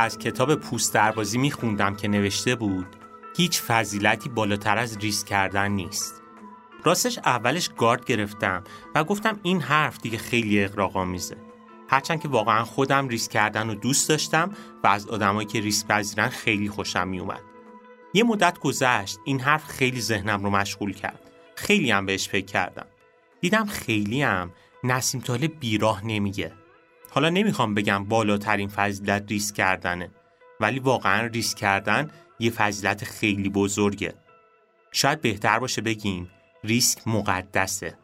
از کتاب پوست دربازی میخوندم که نوشته بود هیچ فضیلتی بالاتر از ریسک کردن نیست. راستش اولش گارد گرفتم و گفتم این حرف دیگه خیلی اقراق‌آمیزه هرچند که واقعا خودم ریسک کردن رو دوست داشتم و از آدمایی که ریسک پذیرن خیلی خوشم میومد یه مدت گذشت این حرف خیلی ذهنم رو مشغول کرد. خیلی هم بهش فکر کردم. دیدم خیلی هم نسیم طالب بیراه نمیگه. حالا نمی‌خوام بگم بالاترین فضیلت ریسک کردنه ولی واقعا ریسک کردن یه فضیلت خیلی بزرگه. شاید بهتر باشه بگیم ریسک مقدسه.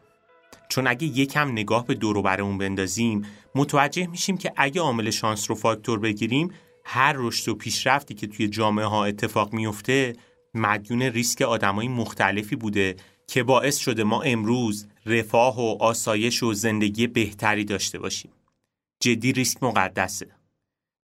چون اگه یکم نگاه به دور برمون بندازیم متوجه میشیم که اگه عامل شانس رو فاکتور بگیریم هر رشد و پیشرفتی که توی جامعه ها اتفاق میفته مدیون ریسک آدمای مختلفی بوده که باعث شده ما امروز رفاه و آسایش و زندگی بهتری داشته باشیم. جدی ریسک مقدسه.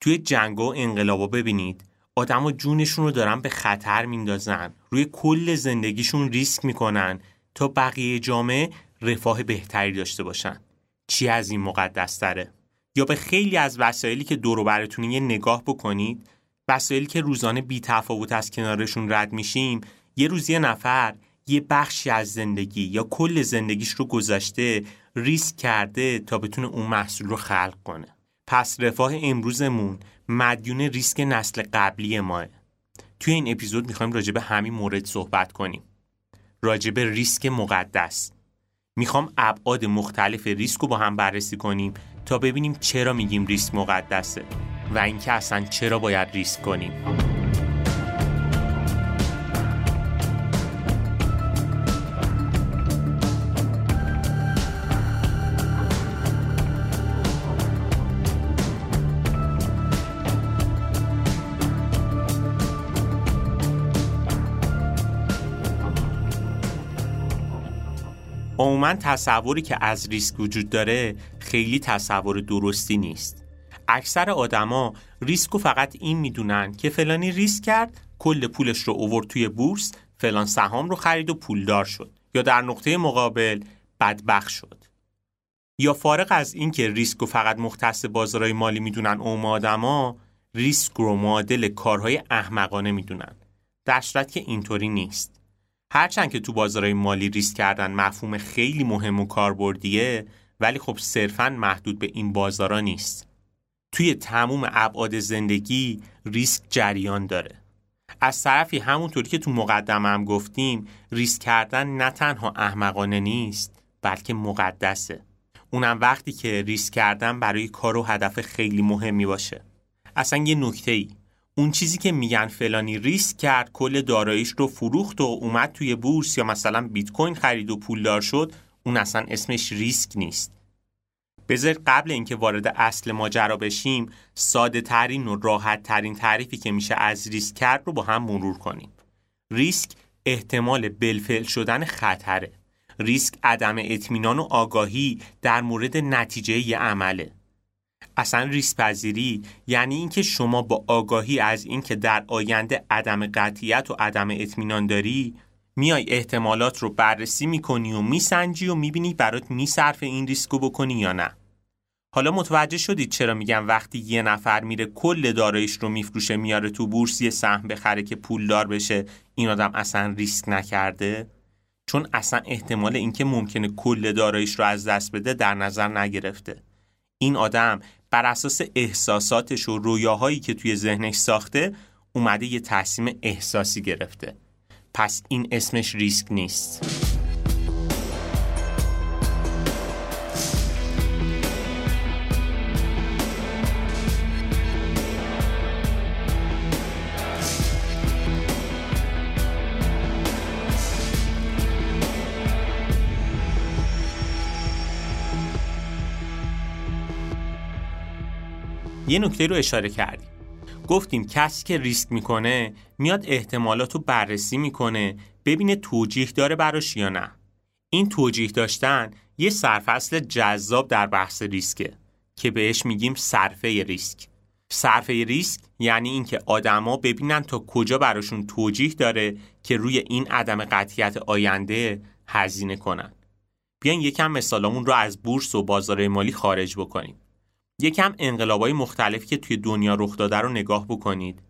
توی جنگ و انقلابا ببینید آدما جونشون رو دارن به خطر میندازن. روی کل زندگیشون ریسک می‌کنن تا بقیه جامعه رفاه بهتری داشته باشن. چی از این مقدس تره یا به خیلی از وسایلی که دور براتون یه نگاه بکنید وسایلی که روزانه بی تفاوت از کنارشون رد میشیم یه روز یه نفر یه بخشی از زندگی یا کل زندگیش رو گذاشته ریسک کرده تا بتونه اون محصول رو خلق کنه. پس رفاه امروزمون مدیون ریسک نسل قبلی ماه. توی این اپیزود می‌خوایم راجع به همین مورد صحبت کنیم. راجع به ریسک مقدس. می‌خوام ابعاد مختلف ریسک رو با هم بررسی کنیم تا ببینیم چرا میگیم ریسک مقدسه و اینکه اصلا چرا باید ریسک کنیم. عموما تصوری که از ریسک وجود داره خیلی تصور درستی نیست. اکثر آدما ریسک فقط این می‌دونن که فلانی ریسک کرد کل پولش رو اوورد توی بورس فلان سهام رو خرید و پولدار شد یا در نقطه مقابل بدبخ شد. یا فارغ از اینکه ریسک رو فقط مختص بازارهای مالی می‌دونن عموم آدما ریسک رو معادل کارهای احمقانه می‌دونن. در صورت که اینطوری نیست. هرچند که تو بازارهای مالی ریسک کردن مفهوم خیلی مهم و کاربردیه ولی خب صرفا محدود به این بازارا نیست. توی تموم ابعاد زندگی ریسک جریان داره. از طرفی همونطوری که تو مقدمه هم گفتیم ریسک کردن نه تنها احمقانه نیست بلکه مقدسه. اونم وقتی که ریسک کردن برای کار و هدف خیلی مهمی باشه. اصلا یه نکته ای اون چیزی که میگن فلانی ریسک کرد کل داراییش رو فروخت و اومد توی بورس یا مثلا بیت کوین خرید و پولدار شد اون اصلا اسمش ریسک نیست. بذار قبل اینکه وارد اصل ماجرا بشیم ساده ترین و راحت ترین تعریفی که میشه از ریسک کرد رو با هم مرور کنیم. ریسک احتمال بلفل شدن خطره. ریسک عدم اطمینان و آگاهی در مورد نتیجه عمله. اصلا ریسک پذیری یعنی اینکه شما با آگاهی از اینکه در آینده عدم قطعیت و عدم اطمینان داری میای احتمالات رو بررسی می‌کنی و میسنجی و می‌بینی برات میصرف این ریسکو بکنی یا نه. حالا متوجه شدید چرا میگم وقتی یه نفر میره کل داراییش رو میفروشه میاره تو بورس یه سهم بخره که پولدار بشه این آدم اصلا ریسک نکرده؟ چون اصلا احتمال اینکه ممکنه کل داراییش رو از دست بده در نظر نگرفته. این آدم بر اساس احساساتش و رویاهایی که توی ذهنش ساخته اومده یه تصمیم احساسی گرفته. پس این اسمش ریسک نیست. یه نکته رو اشاره کردیم. گفتیم کسی که ریسک می‌کنه میاد احتمالات رو بررسی می‌کنه ببینه توجیه داره براش یا نه. این توجیه داشتن یه سرفصل جذاب در بحث ریسکه که بهش میگیم صرفه ریسک. صرفه ریسک یعنی اینکه آدما ببینن تا کجا براشون توجیه داره که روی این عدم قطعیت آینده هزینه کنن. بیاین یکم مثالمون رو از بورس و بازار مالی خارج بکنیم. یکم انقلابای مختلفی که توی دنیا رخ داده رو نگاه بکنید.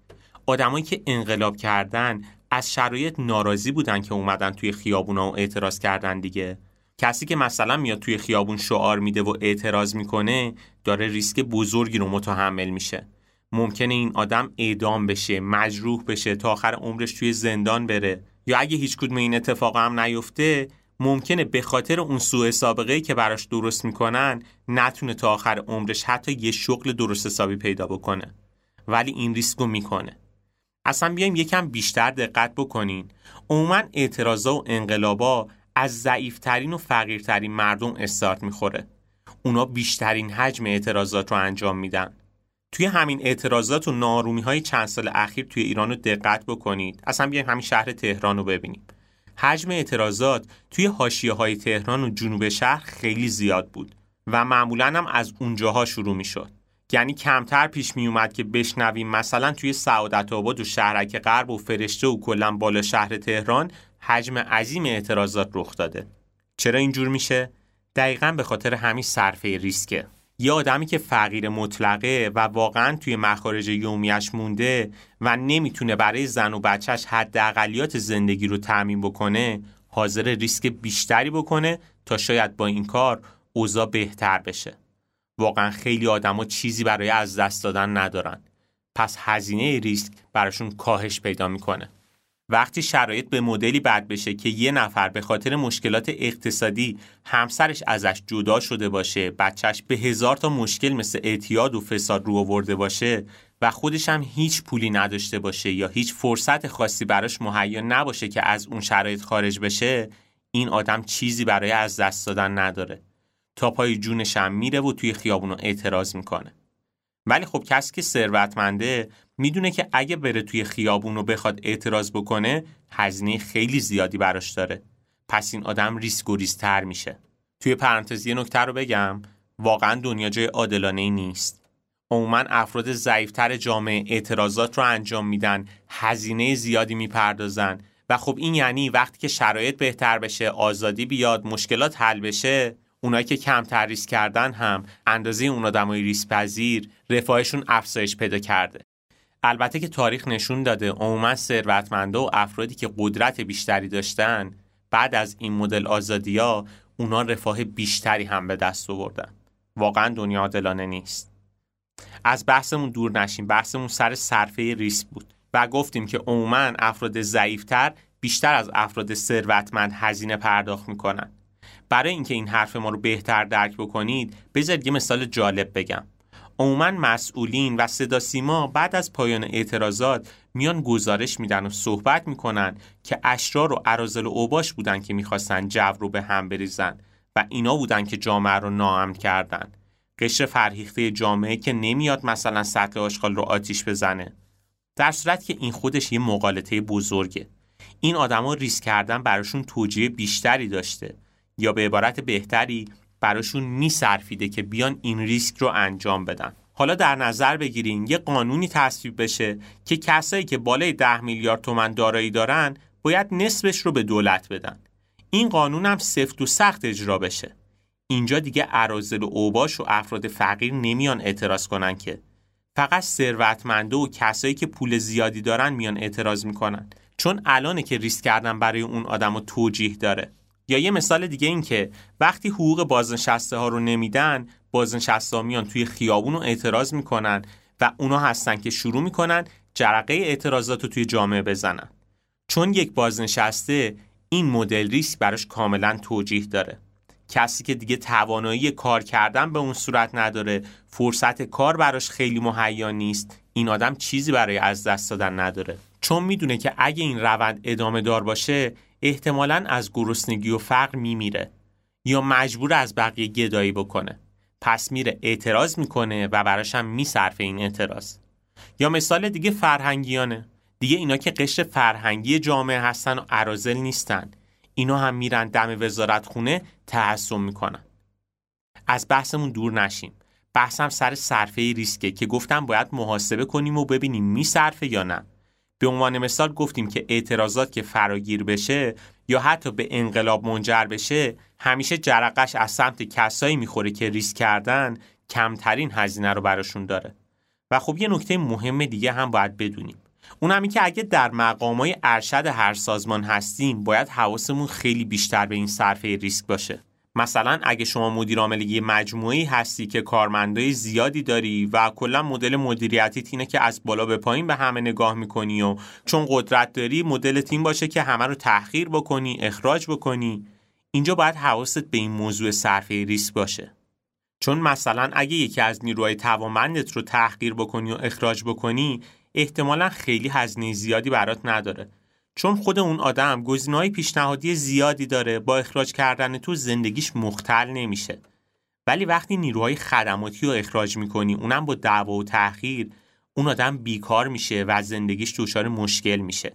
آدمایی که انقلاب کردن از شرایط ناراضی بودن که اومدن توی خیابونا و اعتراض کردن دیگه. کسی که مثلا میاد توی خیابون شعار میده و اعتراض می‌کنه داره ریسک بزرگی رو متحمل میشه. ممکنه این آدم اعدام بشه مجروح بشه تا آخر عمرش توی زندان بره. یا اگه هیچ کدوم این اتفاق هم نیفته ممکنه به خاطر اون سوء سابقه که براش درست می‌کنن نتونه تا آخر عمرش حتی یه شغل درست حسابی پیدا بکنه. ولی این ریسک رو می‌کنه. اصلا بیایم یکم بیشتر دقت بکنین. عموما اعتراضا و انقلابا از ضعیفترین و فقیرترین مردم استارت می‌خوره. اونا بیشترین حجم اعتراضات رو انجام میدن. توی همین اعتراضات و نارومی های چند سال اخیر توی ایران رو دقت بکنید. اصلا بیایم همین شهر تهران رو ببینیم. حجم اعتراضات توی حاشیه های تهران و جنوب شهر خیلی زیاد بود و معمولا هم از اونجاها شروع می شد. یعنی کمتر پیش می اومد که بشنویم مثلا توی سعادت آباد و شهرک غرب و فرشته و کلا بالا شهر تهران حجم عظیم اعتراضات رخ داده. چرا اینجور میشه؟ دقیقا به خاطر همین صرفه ریسکه. یه آدمی که فقیر مطلقه و واقعا توی مخارج یومیش مونده و نمی‌تونه برای زن و بچهش حداقلیات زندگی رو تعمین بکنه حاضر ریسک بیشتری بکنه تا شاید با این کار اوضاع بهتر بشه. واقعا خیلی آدما چیزی برای از دست دادن ندارن. پس هزینه ریسک براشون کاهش پیدا می‌کنه. وقتی شرایط به مدلی بد بشه که یه نفر به خاطر مشکلات اقتصادی همسرش ازش جدا شده باشه بچهش به هزار تا مشکل مثل اعتیاد و فساد رو آورده باشه و خودش هم هیچ پولی نداشته باشه یا هیچ فرصت خاصی براش مهیا نباشه که از اون شرایط خارج بشه این آدم چیزی برای از دست دادن نداره. تا پای جونش هم میره و توی خیابونو اعتراض می‌کنه. ولی خب کسی که ثروتمنده می‌دونه که اگه بره توی خیابون رو بخواد اعتراض بکنه هزینه خیلی زیادی براش داره. پس این آدم ریسک و ریزتر میشه. توی پرانتز یه نکته رو بگم. واقعا دنیا جای عادلانه نیست. عموما افراد ضعیفتر جامعه اعتراضات رو انجام میدن هزینه زیادی می‌پردازن. و خب این یعنی وقتی که شرایط بهتر بشه آزادی بیاد مشکلات حل بشه اونایی که کمتر ریسک کردن هم اندازه اون آدمای ریسک پذیر رفاهشون افزایش پیدا کرده. البته که تاریخ نشون داده عموما ثروتمنده و افرادی که قدرت بیشتری داشتن بعد از این مدل آزادیا اونا رفاه بیشتری هم به دست آوردن. واقعا دنیا عادلانه نیست. از بحثمون دور نشیم. بحثمون سر صرفه ریسک بود و گفتیم که عموما افراد ضعیفتر بیشتر از افراد ثروتمند هزینه پرداخت می‌کنن. برای اینکه این حرف ما رو بهتر درک بکنید بذارید یه مثال جالب بگم. عموما مسئولین و صدا سیما بعد از پایان اعتراضات میان گزارش میدن و صحبت می‌کنن که اشرار و عرازل و اوباش بودن که می‌خواستن جو رو به هم بریزن و اینا بودن که جامعه رو ناامن کردن. قشر فرهیخته جامعه که نمیاد مثلا سطل آشغال رو آتیش بزنه. در صورت که این خودش یه مقالطه بزرگه. این آدما ریسک کردن براشون توجیه بیشتری داشته. یا به عبارت بهتری براشون میصرفیده که بیان این ریسک رو انجام بدن. حالا در نظر بگیرین یه قانونی تصویب بشه که کسایی که بالای ده میلیارد تومن دارایی دارن باید نصفش رو به دولت بدن. این قانون هم سفت و سخت اجرا بشه. اینجا دیگه عرازل و اوباش و افراد فقیر نمیان اعتراض کنن که. فقط ثروتمنده و کسایی که پول زیادی دارن میان اعتراض می‌کنن. چون الانه که ریسک کردن برای اون آدم توجیه داره. یا یه مثال دیگه این که وقتی حقوق بازنشسته ها رو نمیدن بازنشسته ها میان توی خیابون رو اعتراض می‌کنن و اونا هستن که شروع می‌کنن جرقه اعتراضات رو توی جامعه بزنن. چون یک بازنشسته این مدل ریسک براش کاملا توجیه داره. کسی که دیگه توانایی کار کردن به اون صورت نداره فرصت کار براش خیلی مهیا نیست این آدم چیزی برای از دست دادن نداره. چون می‌دونه که اگه این روند ادامه دار باشه احتمالا از گرسنگی و فقر میمیره یا مجبور از بقیه گدایی بکنه. پس میره اعتراض می‌کنه و براش هم میصرفه این اعتراض. یا مثال دیگه فرهنگیانه. دیگه اینا که قشر فرهنگی جامعه هستن و عرازل نیستن. اینا هم میرن دم وزارت خونه تحسن می‌کنن. از بحثمون دور نشیم. بحثم سر صرفه ریسکه که گفتم باید محاسبه کنیم و ببینیم میصرفه یا نه. به عنوان مثال گفتیم که اعتراضات که فراگیر بشه یا حتی به انقلاب منجر بشه همیشه جرقش از سمت کسایی می‌خوره که ریسک کردن کمترین هزینه رو براشون داره. و خب یه نکته مهم دیگه هم باید بدونیم. اون همی که اگه در مقامای ارشد هر سازمان هستیم باید حواسمون خیلی بیشتر به این صرفه ریسک باشه. مثلا اگه شما مدیر عامل یه مجموعه هستی که کارمندای زیادی داری و کلا مدل مدیریتی اینه که از بالا به پایین به همه نگاه می‌کنی و چون قدرت داری مدل تیم باشه که همه رو تحقیر بکنی اخراج بکنی اینجا باید حواست به این موضوع صرفه ریسک باشه. چون مثلا اگه یکی از نیروهای توانمندت رو تحقیر بکنی و اخراج بکنی احتمالا خیلی هزینه زیادی برات نداره. چون خود اون آدم گزینه‌های پیشنهادی زیادی داره با اخراج کردن تو زندگیش مختل نمیشه. ولی وقتی نیروهای خدماتی رو اخراج می‌کنی اونم با دعوا و تأخیر اون آدم بیکار میشه و زندگیش دچار مشکل میشه.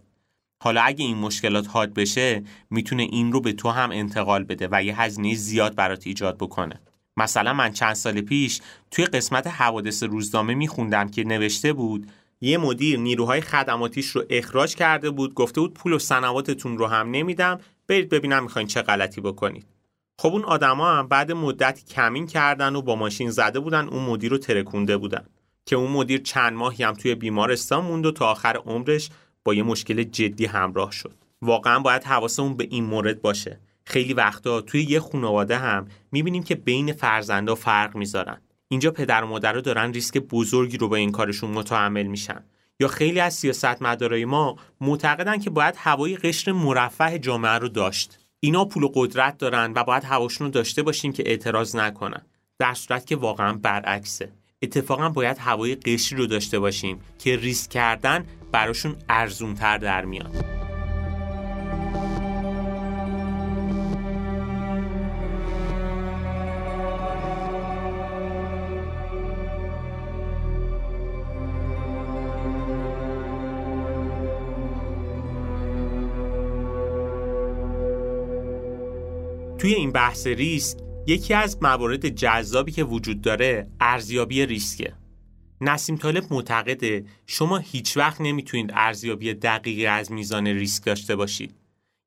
حالا اگه این مشکلات حاد بشه می‌تونه این رو به تو هم انتقال بده و یه هزینه زیاد برات ایجاد بکنه. مثلا من چند سال پیش توی قسمت حوادث روزنامه میخوندم که نوشته بود یه مدیر نیروهای خدماتیش رو اخراج کرده بود گفته بود پول و سنواتتون رو هم نمیدم. برید ببینم می‌خواین چه غلطی بکنید. خب اون آدما هم بعد مدتی کمین کردن و با ماشین زده بودن اون مدیر رو ترکونده بودن. که اون مدیر چند ماهی هم توی بیمارستان موند و تا آخر عمرش با یه مشکل جدی همراه شد. واقعا باید حواسمون به این مورد باشه. خیلی وقتا توی یه خانواده هم می‌بینیم که بین فرزندا فرق می‌ذارن. اینجا پدر و مادر رو دارن ریسک بزرگی رو به این کارشون متحمل میشن. یا خیلی از سیاستمدارای ما معتقدن که باید هوای قشر مرفه جامعه رو داشت. اینا پول و قدرت دارن و باید هواشون رو داشته باشیم که اعتراض نکنن. در صورت که واقعا برعکسه. اتفاقا باید هوای قشری رو داشته باشیم که ریسک کردن براشون ارزونتر در میاد. توی این بحث ریسک یکی از موارد جذابی که وجود داره ارزیابی ریسکه. نسیم طالب معتقده شما هیچ وقت نمی‌تونید ارزیابی دقیقی از میزان ریسک داشته باشید.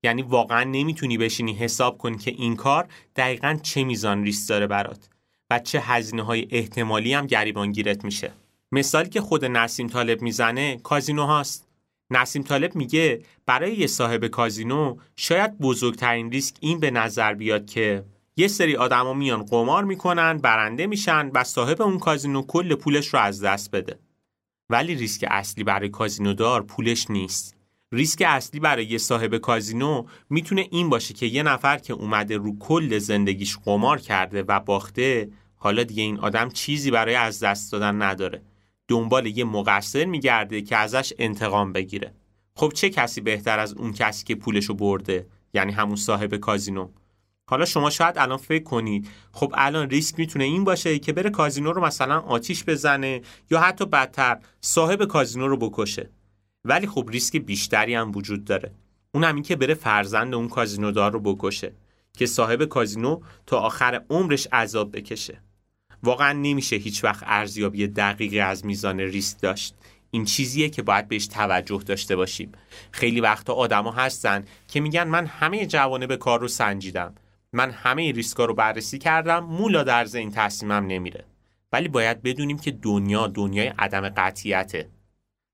یعنی واقعا نمی‌تونی بشینی حساب کنی که این کار دقیقا چه میزان ریسک داره برات و چه هزینه های احتمالی هم گریبان گیرت میشه. مثالی که خود نسیم طالب می‌زنه کازینو هاست. نسیم طالب میگه برای یه صاحب کازینو شاید بزرگترین ریسک این به نظر بیاد که یه سری آدما میان قمار می‌کنن برنده میشن و صاحب اون کازینو کل پولش رو از دست بده. ولی ریسک اصلی برای کازینو دار پولش نیست. ریسک اصلی برای یه صاحب کازینو می‌تونه این باشه که یه نفر که اومده رو کل زندگیش قمار کرده و باخته حالا دیگه این آدم چیزی برای از دست دادن نداره. دنبال یه مقصر میگرده که ازش انتقام بگیره. خب چه کسی بهتر از اون کسی که پولشو برده؟ یعنی همون صاحب کازینو. حالا شما شاید الان فکر کنید خب الان ریسک می‌تونه این باشه که بره کازینو رو مثلا آتیش بزنه یا حتی بدتر صاحب کازینو رو بکشه. ولی خب ریسک بیشتری هم وجود داره. اون هم این که بره فرزند اون کازینو دار رو بکشه که صاحب کازینو تا آخر عمرش عذاب بکشه. واقعا نمیشه هیچ وقت ارزیابی دقیقی از میزان ریسک داشت. این چیزیه که باید بهش توجه داشته باشیم. خیلی وقتا آدما هستن که میگن من همه جوانب کار رو سنجیدم. من همه ریسکا رو بررسی کردم مولا در این تصمیمم نمیره. ولی باید بدونیم که دنیا دنیای عدم قطعیته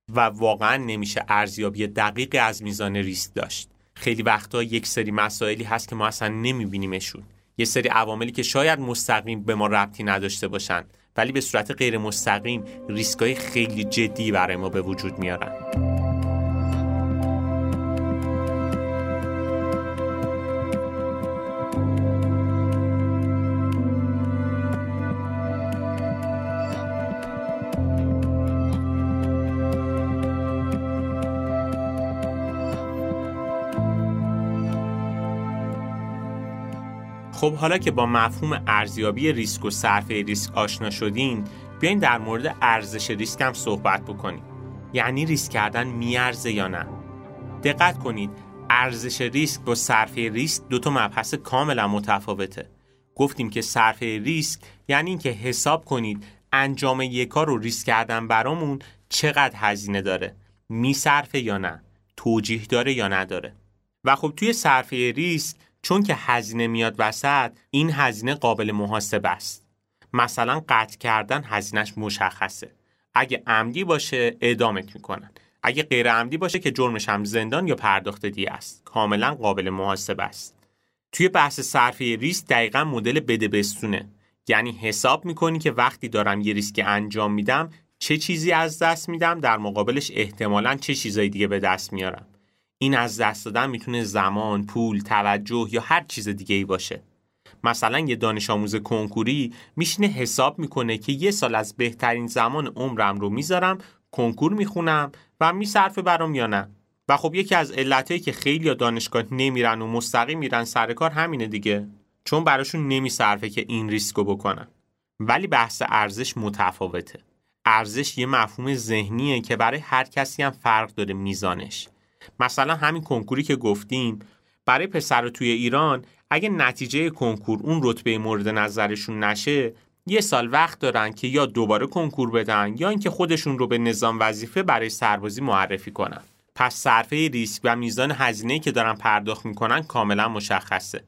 و واقعا نمیشه ارزیابی دقیق از میزان ریسک داشت. خیلی وقتا یک سری مسائلی هست که ما اصلا نمیبینیمشون. یه سری عواملی که شاید مستقیم به ما ربطی نداشته باشن ولی به صورت غیر مستقیم ریسکای خیلی جدی برای ما به وجود میارن. خب حالا که با مفهوم ارزیابی ریسک و صرفه ریسک آشنا شدین بیاین در مورد ارزش ریسک هم صحبت بکنیم. یعنی ریسک کردن میارزه یا نه؟ دقت کنید ارزش ریسک با صرفه ریسک دو تا مبحث کاملا متفاوته. گفتیم که صرفه ریسک یعنی اینکه حساب کنید انجام یک کار رو ریسک کردن برامون چقدر هزینه داره. میصرفه یا نه؟ توجیه داره یا نداره؟ و خب توی صرفه ریسک چون که هزینه میاد وسط این هزینه قابل محاسبه است. مثلا قطع کردن هزینهش مشخصه. اگه عمدی باشه اعدامت می‌کنن. اگه غیر عمدی باشه که جرمش هم زندان یا پرداخت دیه است. کاملا قابل محاسبه است. توی بحث صرفه ریسک دقیقا مدل بده بستونه. یعنی حساب می‌کنی که وقتی دارم یه ریسک انجام میدم چه چیزی از دست میدم؟ در مقابلش احتمالا چه چیزایی دیگه به دست میارم. این از دست دادن می‌تونه زمان، پول، توجه یا هر چیز دیگه ای باشه. مثلا یه دانش آموز کنکوری میشینه حساب می‌کنه که یه سال از بهترین زمان عمرم رو می‌ذارم کنکور می‌خونم و میصرفه برام یا نه. و خب یکی از علتهایی که خیلی دانشگاه نمیرن و مستقیم میرن سر کار همینه دیگه. چون براشون نمیصرفه که این ریسکو بکنن. ولی بحث ارزش متفاوته. ارزش یه مفهوم ذهنیه که برای هر کسی هم فرق داره میزانش. مثلا همین کنکوری که گفتیم برای پسر توی ایران اگه نتیجه کنکور اون رتبه مورد نظرشون نشه یه سال وقت دارن که یا دوباره کنکور بدن یا اینکه خودشون رو به نظام وظیفه برای سربازی معرفی کنن. پس صرفه ریسک و میزان هزینه که دارن پرداخت می‌کنن کاملا مشخصه.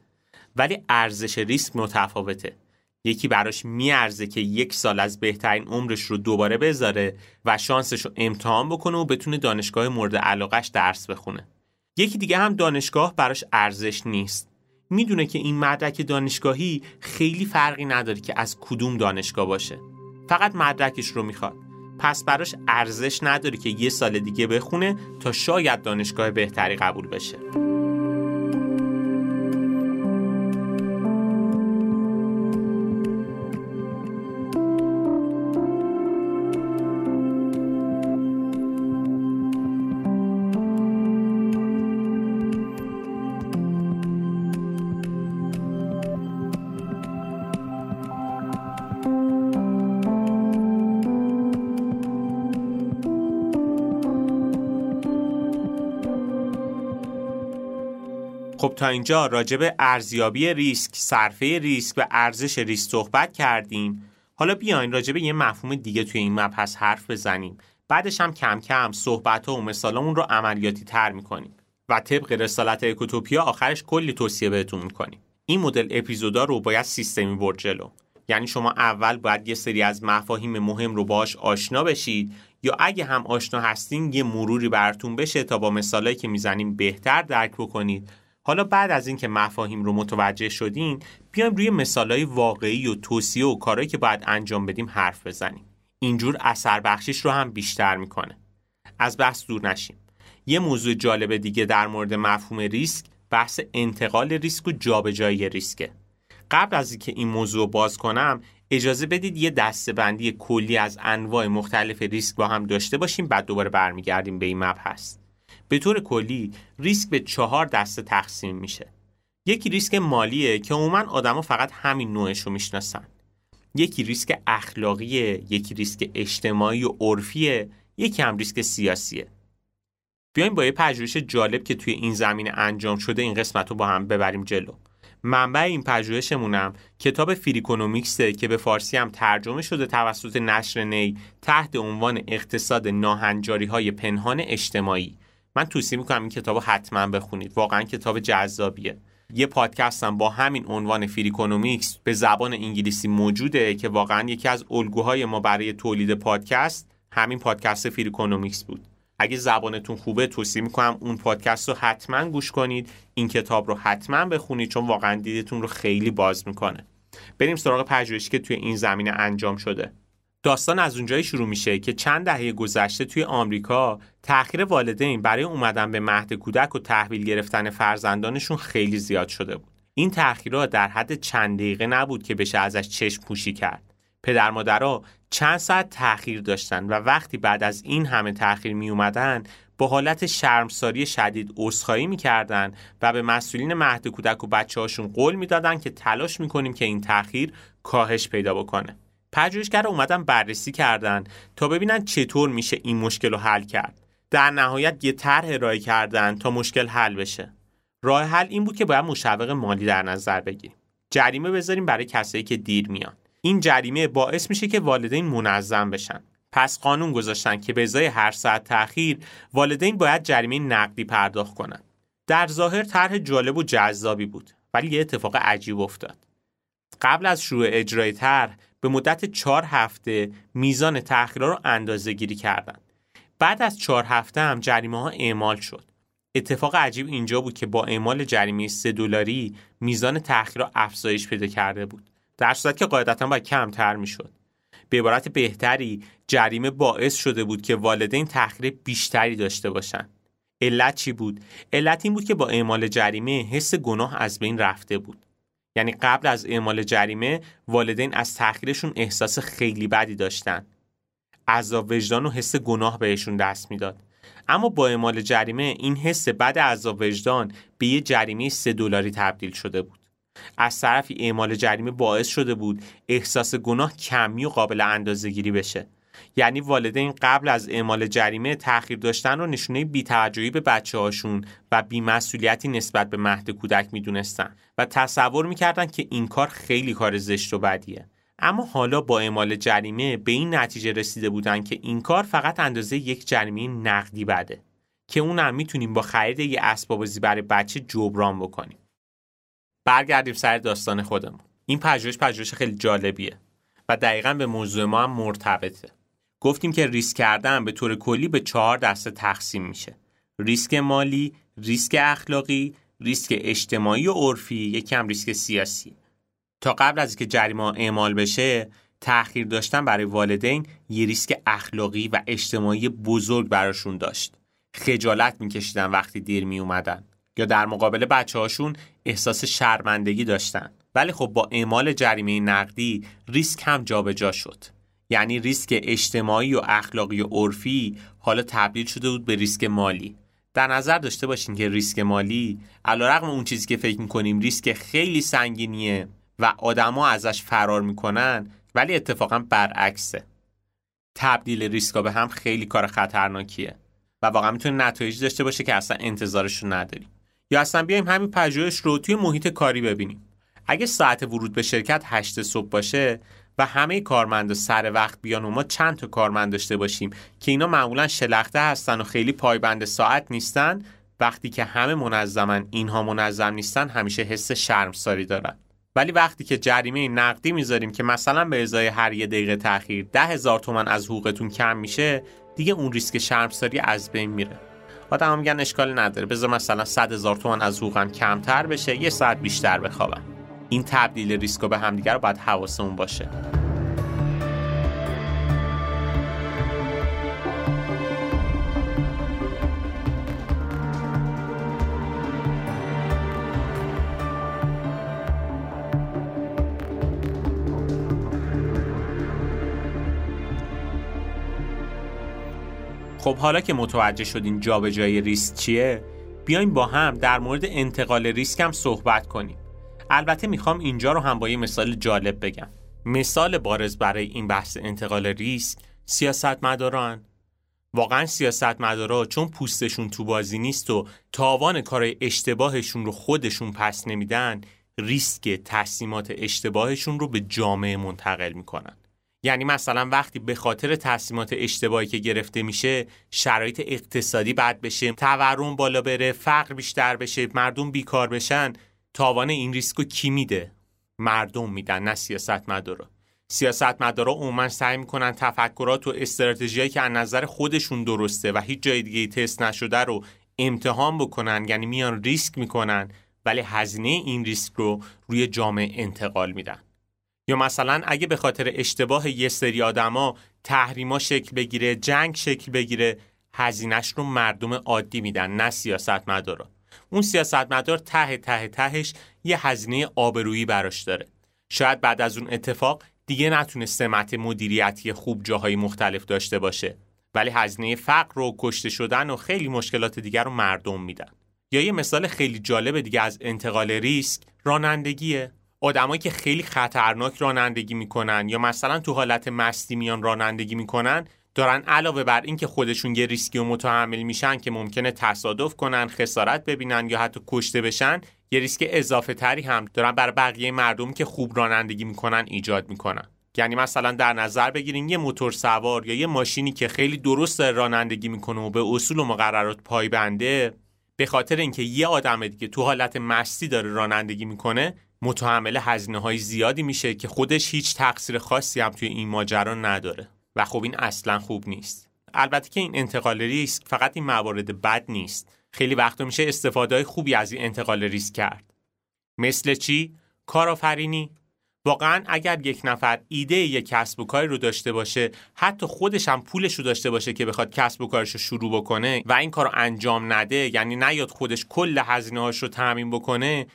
ولی ارزش ریسک متفاوته. یکی براش میارزه که یک سال از بهترین عمرش رو دوباره بذاره و شانسش رو امتحان بکنه و بتونه دانشگاه مورد علاقش درس بخونه. یکی دیگه هم دانشگاه براش ارزش نیست. می‌دونه که این مدرک دانشگاهی خیلی فرقی نداره که از کدوم دانشگاه باشه. فقط مدرکش رو می‌خواد. پس براش ارزش نداره که یه سال دیگه بخونه تا شاید دانشگاه بهتری قبول بشه. تا اینجا راجع به ارزیابی ریسک، صرفه ریسک و ارزش ریسک صحبت کردیم. حالا بیاین راجع به یه مفهوم دیگه توی این مبحث حرف بزنیم. بعدش هم کم کم صحبت و مثالمون رو عملیاتی تر می‌کنیم و طبق رسالت اکوتوپیا آخرش کلی توصیه بهتون می‌کنیم. این مدل اپیزودا رو باید سیستمی برد جلو. یعنی شما اول باید یه سری از مفاهیم مهم رو باش آشنا بشید یا اگه هم آشنا هستین یه مروری براتون بشه تا با مثالایی که می‌زنیم بهتر درک بکنید حالا بعد از اینکه مفاهیم رو متوجه شدین بیایم روی مثالهای واقعی و توصیه و کارهایی که باید انجام بدیم حرف بزنیم. اینجور اثر بخشیش رو هم بیشتر می‌کنه. از بحث دور نشیم. یه موضوع جالب دیگه در مورد مفهوم ریسک بحث انتقال ریسک و جابجایی ریسکه. قبل از اینکه این موضوع باز کنم اجازه بدید یه دستبندی کلی از انواع مختلف ریسک با هم داشته باشیم بعد دوباره برمیگردیم به این مبحث. به طور کلی ریسک به چهار دسته تقسیم میشه. یکی ریسک مالیه که عموما آدما فقط همین نوعش رو می‌شناسن. یکی ریسک اخلاقیه یکی ریسک اجتماعی و عرفیه یکی هم ریسک سیاسیه. بیایم با یه پژوهش جالب که توی این زمینه انجام شده این قسمت رو با هم ببریم جلو. منبع این پژوهشمونم کتاب فریکونومیکسه که به فارسی هم ترجمه شده توسط نشر نی تحت عنوان اقتصاد ناهنجاری های پنهان اجتماعی. من توصیه می‌کنم این کتاب حتما بخونید. واقعا کتاب جذابیه. یه پادکست هم با همین عنوان Freakonomics به زبان انگلیسی موجوده که واقعا یکی از الگوهای ما برای تولید پادکست همین پادکست Freakonomics بود. اگه زبانتون خوبه توصیه می‌کنم اون پادکست رو حتما گوش کنید. این کتاب رو حتما بخونید چون واقعا دیدتون رو خیلی باز می‌کنه. بریم سراغ پژوهشی که توی این زمینه انجام شده. داستان از اونجایی شروع میشه که چند دهه گذشته توی آمریکا تأخیر والدین برای اومدن به مهد کودک و تحویل گرفتن فرزندانشون خیلی زیاد شده بود. این تأخیرات در حد چند دقیقه نبود که بشه ازش چشم پوشی کرد. پدر مادرها چند ساعت تأخیر داشتن و وقتی بعد از این همه تأخیر می اومدن با حالت شرمساری شدید عذرخواهی می‌کردند و به مسئولین مهد کودک و بچه هاشون قول می‌دادن که تلاش می‌کنیم که این تاخیر کاهش پیدا بکنه پژوهشگر اومدن بررسی کردن تا ببینن چطور میشه این مشکل رو حل کرد. در نهایت یه طرح ارائه کردن تا مشکل حل بشه. راه حل این بود که باید مشوق مالی در نظر بگیریم. جریمه بذاریم برای کسایی که دیر میان. این جریمه باعث میشه که والدین منظم بشن. پس قانون گذاشتن که به ازای هر ساعت تأخیر والدین باید جریمه نقدی پرداخت کنند. در ظاهر طرح جالب و جذابی بود ولی یه اتفاق عجیب افتاد. قبل از شروع اجرای طرح به مدت چهار هفته میزان تأخیرها رو اندازه گیری کردند. بعد از چهار هفته هم جریمه ها اعمال شد. اتفاق عجیب اینجا بود که با اعمال جریمه سه دلاری میزان تأخیر افزایش پیدا کرده بود. در صورتی که قاعدتا باید کمتر می‌شد. به عبارت بهتری جریمه باعث شده بود که والدین تأخیر بیشتری داشته باشند. علت چی بود؟ علت این بود که با اعمال جریمه حس گناه از بین رفته بود. یعنی قبل از اعمال جریمه والدین از تأخیرشون احساس خیلی بدی داشتن. عذاب وجدان و حس گناه بهشون دست می‌داد. اما با اعمال جریمه این حس بد عذاب وجدان به یه جریمه سه دلاری تبدیل شده بود. از طرفی اعمال جریمه باعث شده بود احساس گناه کمی و قابل اندازه گیری بشه یعنی والدین قبل از اعمال جریمه تأخیر داشتن رو نشونه بیتوجهی به بچه هاشون و بیمسئولیتی نسبت به مهد کودک می‌دونستن و تصور می‌کردن که این کار خیلی کار زشت و بدیه. اما حالا با اعمال جریمه به این نتیجه رسیده بودن که این کار فقط اندازه یک جریمه نقدی بده که اونم می‌تونیم با خرید یه اسباب برای بچه جبران بکنیم. برگردیم سر داستان خودمون. این پژوهش پژوهش خیلی جالبیه و دقیقا به موضوع ما هم مرتبطه. گفتیم که ریسک کردن به طور کلی به چهار دسته تقسیم میشه ریسک مالی، ریسک اخلاقی، ریسک اجتماعی و عرفی، یکی هم ریسک سیاسی. تا قبل از اینکه جریمه اعمال بشه، تأخیر داشتن برای والدین یه ریسک اخلاقی و اجتماعی بزرگ براشون داشت. خجالت میکشیدن وقتی دیر می اومدن. یا در مقابل بچه هاشون احساس شرمندگی داشتن ولی خب با اعمال جریمه نقدی ریسک هم جابجا شد یعنی ریسک اجتماعی و اخلاقی و عرفی حالا تبدیل شده بود به ریسک مالی. در نظر داشته باشین که ریسک مالی علیرغم اون چیزی که فکر می‌کنیم ریسک خیلی سنگینیه و آدما ازش فرار می‌کنن ولی اتفاقا برعکسه. تبدیل ریسکا به هم خیلی کار خطرناکیه و واقعا می‌تونه نتایجی داشته باشه که اصلا انتظارش رو نداریم. یا اصلا بیایم همین پژوهش رو توی محیط کاری ببینیم. اگه ساعت ورود به شرکت 8 صبح باشه و همه کارمندا سر وقت بیان و ما چند تا کارمند داشته باشیم که اینا معمولا شلخته هستن و خیلی پایبند ساعت نیستن وقتی که همه منظمن اینها منظم نیستن همیشه حس شرمساری دارن. ولی وقتی که جریمه نقدی می‌ذاریم که مثلا به ازای هر یه دقیقه تاخیر ده هزار تومن از حقوقتون کم میشه دیگه اون ریسک شرمساری از بین میره. آدم میگن اشکال نداره. بذار مثلا 100 هزار تومان از حقوقم کمتر بشه یه ساعت بیشتر بخوابم. این تبدیل ریسک به همدیگه رو باید حواسمون باشه. خب حالا که متوجه شدین جابجایی ریسک چیه بیایم با هم در مورد انتقال ریسک هم صحبت کنیم. البته می‌خوام اینجا رو هم با یه مثال جالب بگم. مثال بارز برای این بحث انتقال ریسک سیاستمداران. واقعا سیاستمدارا چون پوستشون تو بازی نیست و تاوان کارهای اشتباهشون رو خودشون پس نمیدن ریسک تصمیمات اشتباهشون رو به جامعه منتقل می‌کنن. یعنی مثلا وقتی به خاطر تصمیمات اشتباهی که گرفته میشه شرایط اقتصادی بد بشه تورم بالا بره فقر بیشتر بشه مردم بیکار بشن تاوان این ریسکو کی میده؟ مردم میدن نه سیاست مدارا سیاست مدارا عموما سعی می‌کنن تفکرات و استراتژیایی که از نظر خودشون درسته و هیچ جای دیگه تست نشده رو امتحان بکنن یعنی میان ریسک می‌کنن ولی هزینه این ریسک رو روی جامعه انتقال میدن. یا مثلا اگه به خاطر اشتباه یه سری آدما تحریما شکل بگیره جنگ شکل بگیره هزینهش رو مردم عادی میدن نه سیاست مدارا اون سیاست مدار ته ته تهش یه هزینه آبرویی براش داره. شاید بعد از اون اتفاق دیگه نتونه سمت مدیریتی خوب جاهای مختلف داشته باشه. ولی هزینه فقر و کشته شدن و خیلی مشکلات دیگر رو مردم میدن. یا یه مثال خیلی جالب دیگه از انتقال ریسک رانندگیه. آدمایی که خیلی خطرناک رانندگی می‌کنن یا مثلا تو حالت مستی میان رانندگی می‌کنن دارن علاوه بر اینکه خودشون یه ریسکی و متحمل میشن که ممکنه تصادف کنن خسارت ببینن یا حتی کشته بشن یه ریسک اضافه تری هم دارن بر بقیه مردم که خوب رانندگی می‌کنن ایجاد می‌کنن. یعنی مثلا در نظر بگیریم یه موتور سوار یا یه ماشینی که خیلی درست رانندگی می‌کنه و به اصول و مقررات پایبنده به خاطر اینکه یه آدم دیگه تو حالت مستی داره رانندگی می‌کنه متحمل هزینه های زیادی میشه که خودش هیچ تقصیر خاصی هم توی این ماجرا نداره. و خب این اصلا خوب نیست. البته که این انتقال ریسک فقط این موارد بد نیست. خیلی وقتا میشه استفاده خوبی از این انتقال ریسک کرد. مثل چی؟ کارآفرینی. واقعا اگر یک نفر ایده یک کسب و کاری رو داشته باشه حتی خودش هم پولش رو داشته باشه که بخواد کسب و کارش رو شروع بکنه و این کار رو انجام نده یعنی نیاد خودش کل هزینه هاش رو تعمین بکنه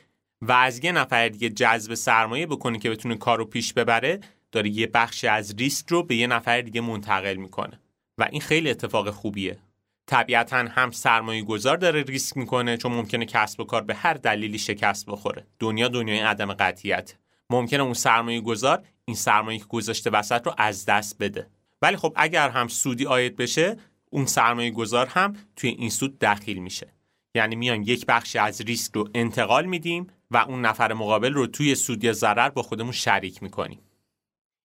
و از یه نفر دیگه جذب سرمایه بکنه که بتونه کار رو پیش ببره داره یه بخشی از ریسک رو به یه نفر دیگه منتقل می‌کنه. و این خیلی اتفاق خوبیه. طبیعتا هم سرمایه گذار داره ریسک می‌کنه چون ممکنه کسب و کار به هر دلیلی شکست بخوره. دنیا دنیای عدم قطعیت. ممکنه اون سرمایه گذار این سرمایه که گذاشته وسط رو از دست بده. ولی خب اگر هم سودی آید بشه اون سرمایه گذار هم توی این سود دخیل میشه. یعنی میایم یک بخشی از ریسک رو انتقال میدیم و اون نفر مقابل رو توی سود یا ضرر با خودمون شریک می‌کنیم.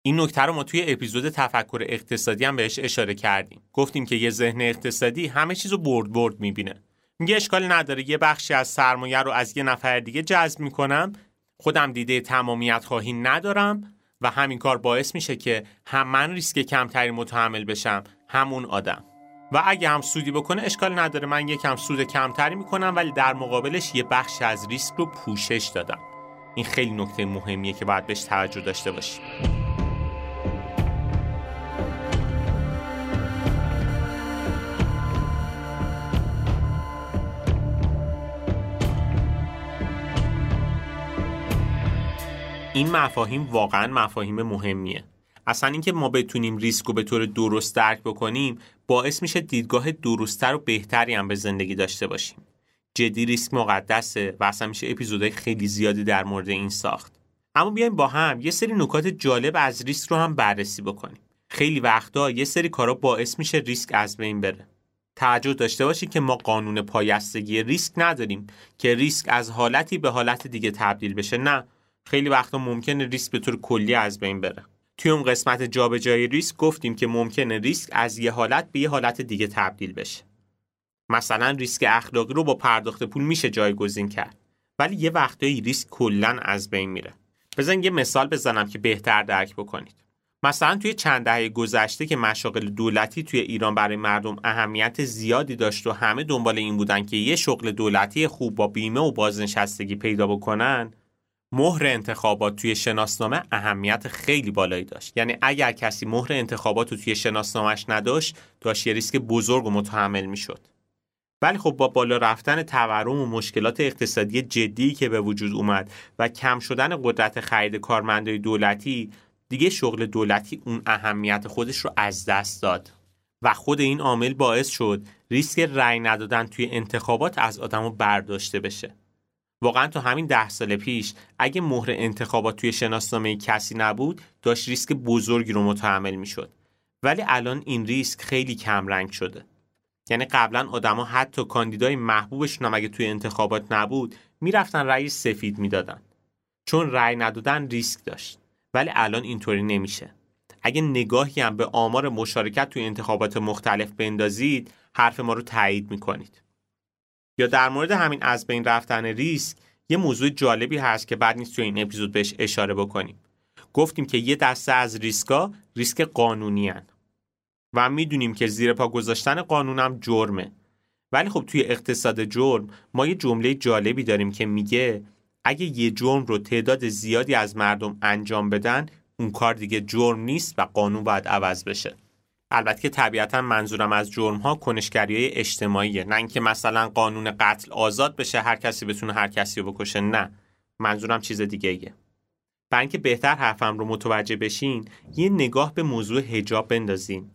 این نکته رو ما توی اپیزود تفکر اقتصادی هم بهش اشاره کردیم. گفتیم که یه ذهن اقتصادی همه چیز رو برد برد می‌بینه. میگه اشکالی نداره یه بخشی از سرمایه رو از یه نفر دیگه جذب می‌کنم خودم دیده تمامیت خواهی ندارم و همین کار باعث میشه که هم من ریسک کمتری متحمل بشم همون آدم. و اگه هم سودی بکنه اشکال نداره. من یکم سود کمتری می‌کنم ولی در مقابلش یه بخش از ریسک رو پوشش دادم. این خیلی نکته مهمیه که باید بهش توجه داشته باشیم. این مفاهیم واقعا مفاهیم مهمیه. اصلا اینکه ما بتونیم ریسک رو به طور درست درک بکنیم باعث میشه دیدگاه درستتر و بهتری هم به زندگی داشته باشیم. جدی ریسک مقدسه و اصلا میشه اپیزودهای خیلی زیادی در مورد این ساخت. اما بیایم با هم یه سری نکات جالب از ریسک رو هم بررسی بکنیم. خیلی وقتا یه سری کارا باعث میشه ریسک از بین بره. توجه داشته باشید که ما قانون پایستگی ریسک نداریم که ریسک از حالتی به حالت دیگه تبدیل بشه. نه خیلی وقتا ممکنه ریسک به طور کلی از بین بره. توی اون قسمت جابجایی ریسک گفتیم که ممکنه ریسک از یه حالت به یه حالت دیگه تبدیل بشه. مثلا ریسک اخلاقی رو با پرداخت پول میشه جایگزین کرد ولی یه وقتایی ریسک کلا از بین میره. بزن یه مثال بزنم که بهتر درک بکنید. مثلا توی چند دهه گذشته که مشاغل دولتی توی ایران برای مردم اهمیت زیادی داشت و همه دنبال این بودن که یه شغل دولتی خوب با بیمه و بازنشستگی پیدا بکنن مهر انتخابات توی شناسنامه اهمیت خیلی بالایی داشت. یعنی اگر کسی مهر انتخابات رو توی شناسنامهش نداشت داشت یه ریسک بزرگ و متحمل می‌شد. ولی خب با بالا رفتن تورم و مشکلات اقتصادی جدی که به وجود اومد و کم شدن قدرت خرید کارمندای دولتی دیگه شغل دولتی اون اهمیت خودش رو از دست داد. و خود این عامل باعث شد ریسک رأی ندادن توی انتخابات از آدمو برداشته بشه. واقعا تا همین ده سال پیش اگه مهر انتخابات توی شناسنامه کسی نبود داشت ریسک بزرگی رو متحمل می‌شد. ولی الان این ریسک خیلی کم رنگ شده. یعنی قبلا آدما حتی کاندیدای محبوبشون هم اگه توی انتخابات نبود می‌رفتن رأی سفید می‌دادن. چون رأی ندادن ریسک داشت. ولی الان اینطوری نمیشه. اگه نگاهی هم به آمار مشارکت توی انتخابات مختلف بندازید حرف ما رو تایید می‌کنید. یا در مورد همین از بین رفتن ریسک یه موضوع جالبی هست که بعد نیست توی این اپیزود بهش اشاره بکنیم. گفتیم که یه دسته از ریسکا ریسک قانونی هن. و می‌دونیم که زیر پا گذاشتن قانونم جرمه. ولی خب توی اقتصاد جرم ما یه جمله جالبی داریم که میگه اگه یه جرم رو تعداد زیادی از مردم انجام بدن اون کار دیگه جرم نیست و قانون باید عوض بشه. البته که طبیعتا منظورم از جرم ها کنشگری اجتماعیه نه اینکه مثلا قانون قتل آزاد بشه هر کسی بتونه هر کسی رو بکشه نه. منظورم چیز دیگه ایه برای اینکه بهتر حرفم رو متوجه بشین یه نگاه به موضوع هجاب بندازین.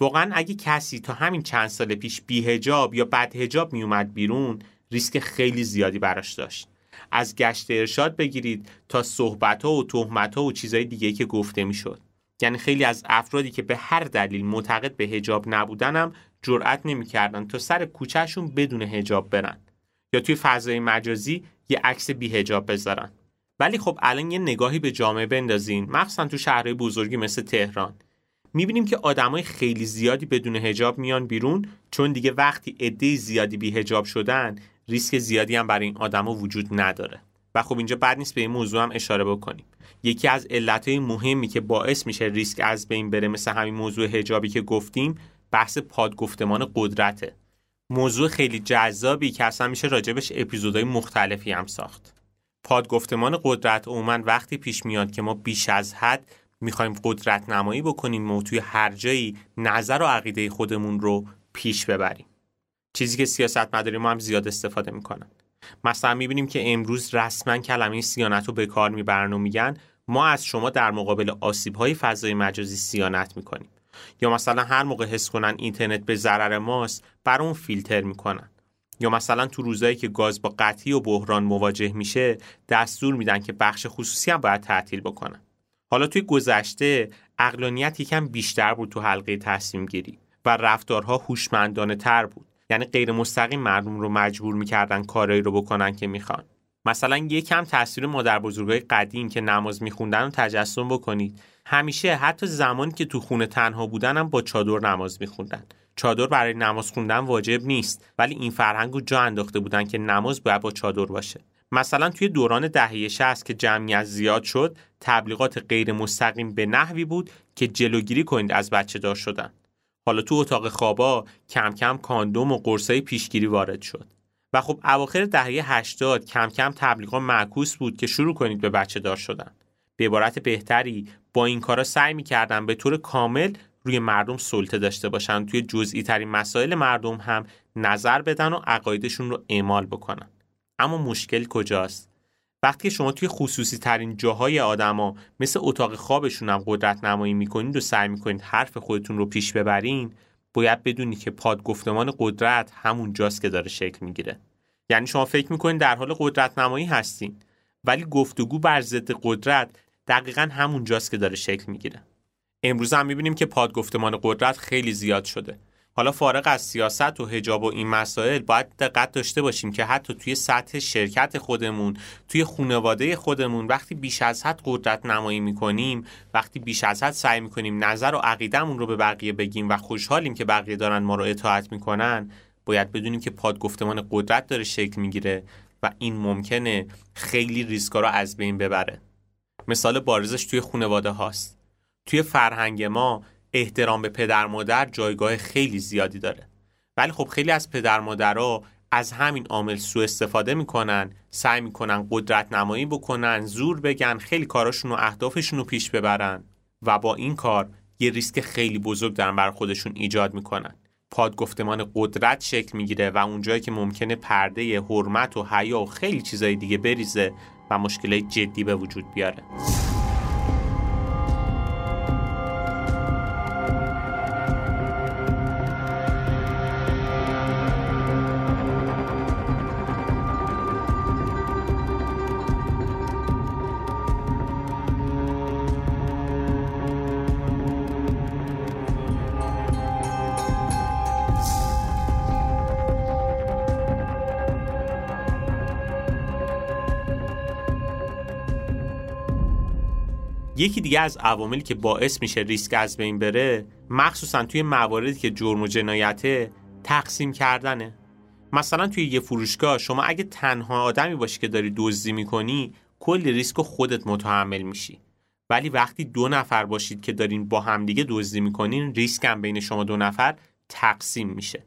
واقعا اگه کسی تا همین چند سال پیش بیهجاب یا بدهجاب میومد بیرون ریسک خیلی زیادی براش داشت. از گشت ارشاد بگیرید تا صحبت ها و تهمت ها و چیزهای دیگه که گفته می‌شد. یعنی خیلی از افرادی که به هر دلیل معتقد به هجاب نبودنم جرأت نمی‌کردن تا سر کوچهشون بدون هجاب برن یا توی فضای مجازی یه عکس بیهجاب بذارن. ولی خب الان یه نگاهی به جامعه بندازین مخصوصا تو شهرهای بزرگی مثل تهران. می‌بینیم که آدمای خیلی زیادی بدون هجاب میان بیرون چون دیگه وقتی عده زیادی بیهجاب شدن ریسک زیادی هم برای این آدما وجود نداره. و خب اینجا بد نیست به این موضوع هم اشاره بکنیم. یکی از علتهای مهمی که باعث میشه ریسک از بین بره مثل همین موضوع هجابی که گفتیم بحث پادگفتمان قدرته. موضوع خیلی جذابی که اصلا میشه راجبش اپیزودهای مختلفی هم ساخت. پادگفتمان قدرت عموما وقتی پیش میاد که ما بیش از حد می‌خوایم قدرت نمایی بکنیم و توی هر جایی نظر و عقیده خودمون رو پیش ببریم. چیزی که سیاست مداری ما هم زیاد استفاده می‌کنن. مثلا می‌بینیم که امروز رسما کلمه سیانت رو به کار می‌برن و میگن ما از شما در مقابل آسیب های فضای مجازی سیانت می‌کنیم. یا مثلا هر موقع حس کنن اینترنت به ضرر ماست بر اون فیلتر می‌کنن. یا مثلا تو روزایی که گاز با قطعی و بحران مواجه میشه دستور میدن که بخش خصوصی هم باید تعطیل بکنن. حالا توی گذشته اقلانیت یکم بیشتر بود تو حلقه تصمیم گیری و رفتارها هوشمندانه تر بود. یعنی غیر مستقیم مردم رو مجبور می‌کردن کارایی رو بکنن که می‌خوان. مثلا یکم تاثیر مادر بزرگای قدیم که نماز میخوندن رو تجسم بکنید. همیشه حتی زمانی که تو خونه تنها بودن هم با چادر نماز میخوندن. چادر برای نماز خوندن واجب نیست ولی این فرهنگ رو جا انداخته بودن که نماز باید با چادر باشه. مثلا توی دوران دهه 60 که جمعیت زیاد شد تبلیغات غیر مستقیم به نحوی بود که جلوگیری کنید از بچه دار شدن. حالا تو اتاق خوابا کم کم کاندوم و قرصای پیشگیری وارد شد. و خب اواخر دهه 80 کم کم تبلیغات معکوس بود که شروع کنید به بچه دار شدن. به عبارت بهتری با این کارا سعی می‌کردن به طور کامل روی مردم سلطه داشته باشن توی جزئی ترین مسائل مردم هم نظر بدن و عقایدشون رو اعمال بکنن. اما مشکل کجاست؟ وقتی شما توی خصوصی ترین جاهای آدما مثل اتاق خوابشون هم قدرت نمایی می‌کنید و سعی می‌کنید حرف خودتون رو پیش ببرین باید بدونید که پادگفتمان قدرت همون جاست که داره شکل می‌گیره. یعنی شما فکر می‌کنید در حال قدرت نمایی هستین ولی گفتگو بر ضد قدرت دقیقا همون جاست که داره شکل می‌گیره. امروز هم می‌بینیم که پادگفتمان قدرت خیلی زیاد شده. حالا فارغ از سیاست و هجاب و این مسائل باید دقت داشته باشیم که حتی توی سطح شرکت خودمون توی خانواده خودمون وقتی بیش از حد قدرت نمایی می‌کنیم وقتی بیش از حد سعی می‌کنیم نظر و عقیدهمون رو به بقیه بگیم و خوشحالیم که بقیه دارن ما رو اطاعت می‌کنن باید بدونیم که پادگفتمان قدرت داره شکل می‌گیره و این ممکنه خیلی ریسکا رو از بین ببره. مثال بارزش توی خانواده هاست. توی فرهنگ ما احترام به پدر مادر جایگاه خیلی زیادی داره. ولی خب خیلی از پدر مادرها از همین عامل سوء استفاده می‌کنن سعی می‌کنن قدرت نمایی بکنن زور بگن خیلی کاراشون و اهدافشون رو پیش ببرن و با این کار یه ریسک خیلی بزرگ دارن بر خودشون ایجاد می‌کنن. پادگفتمان قدرت شکل می‌گیره و اونجایی که ممکنه پرده حرمت و حیا و خیلی چیزای دیگه بریزه و مشکلات جدی به وجود بیاره. یکی دیگه از عواملی که باعث میشه ریسک از بین بره مخصوصا توی مواردی که جرم و جنایته تقسیم کردنه. مثلا توی یه فروشگاه شما اگه تنها آدمی باشی که داری دزدی می‌کنی کلی ریسک خودت متحمل میشی. ولی وقتی دو نفر باشید که دارین با همدیگه دزدی می‌کنین ریسک هم بین شما دو نفر تقسیم میشه.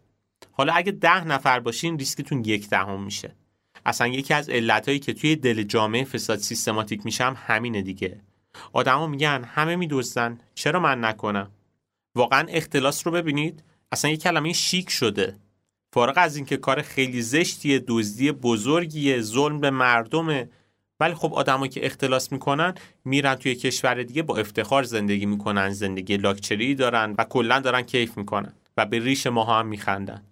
حالا اگه ده نفر باشین ریسکتون یک دهم میشه. اصلا یکی از علتهایی که توی دل جامعه فساد سیستماتیک میشم همینه دیگه. آدما میگن همه میدزدن چرا من نکنم؟ واقعا اختلاس رو ببینید. اصلا یه کلمه شیک شده. فارغ از اینکه کار خیلی زشتیه دزدی بزرگیه ظلم به مردمه. ولی خب آدمایی که اختلاس می‌کنن میرن توی کشور دیگه با افتخار زندگی می‌کنن زندگی لاکچری دارن و کلا دارن کیف می‌کنن و به ریش ماها هم میخندن.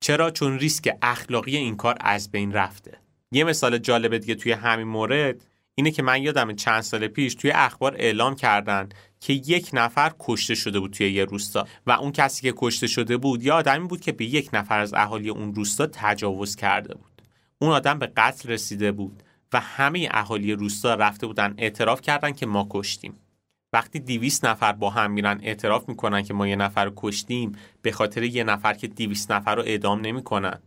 چرا؟ چون ریسک اخلاقی این کار از بین رفته. یه مثال جالب دیگه توی همین مورد. اینه که من یادم چند سال پیش توی اخبار اعلام کردن که یک نفر کشته شده بود توی یه روستا. و اون کسی که کشته شده بود یا آدمی بود که به یک نفر از اهالی اون روستا تجاوز کرده بود. اون آدم به قتل رسیده بود و همه اهالی روستا رفته بودن اعتراف کردن که ما کشتیم. وقتی دیویس نفر با هم میرن اعتراف می‌کنن که ما یه نفر رو کشتیم به خاطر یه نفر که دیویس نفر رو اعدام نمی‌کنن.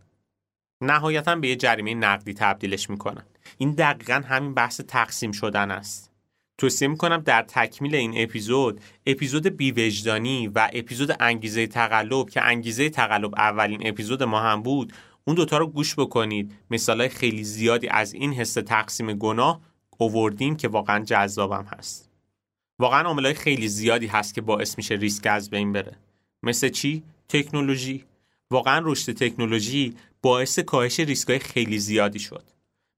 نهایتا به یه جریمه نقدی تبدیلش می‌کنن. این دقیقا همین بحث تقسیم شدن است. توصیه می‌کنم در تکمیل این اپیزود اپیزود بیوجدانی و اپیزود انگیزه تقلب که انگیزه تقلب اولین اپیزود ما هم بود اون دوتا رو گوش بکنید. مثالای خیلی زیادی از این حس تقسیم گناه اووردیم که واقعا جذابم هست. واقعا عاملای خیلی زیادی هست که باعث میشه ریسک از بین بره. مثل چی؟ تکنولوژی. واقعا رشد تکنولوژی باعث کاهش ریسکای خیلی زیادی شد.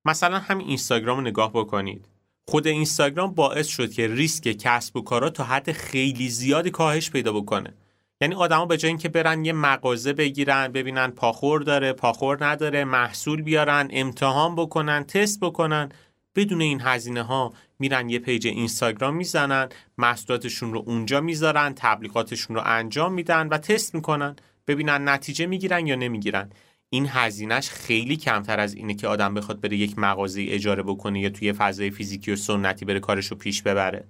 مثلا همین اینستاگرام رو نگاه بکنید. خود اینستاگرام باعث شد که ریسک کسب و کارا تا حد خیلی زیادی کاهش پیدا بکنه. یعنی آدما به جای اینکه برن یه مغازه بگیرن ببینن پاخور داره پاخور نداره محصول بیارن امتحان بکنن تست بکنن بدون این هزینه ها میرن یه page اینستاگرام می‌زنن محصولاتشون رو اونجا می‌ذارن تبلیغاتشون رو انجام میدن و تست می‌کنن. ببینن نتیجه می‌گیرن یا نمی‌گیرن. این هزینهش خیلی کمتر از اینه که آدم بخواد بره یک مغازه اجاره بکنه یا توی فضای فیزیکی و سنتی بره کارش رو پیش ببره.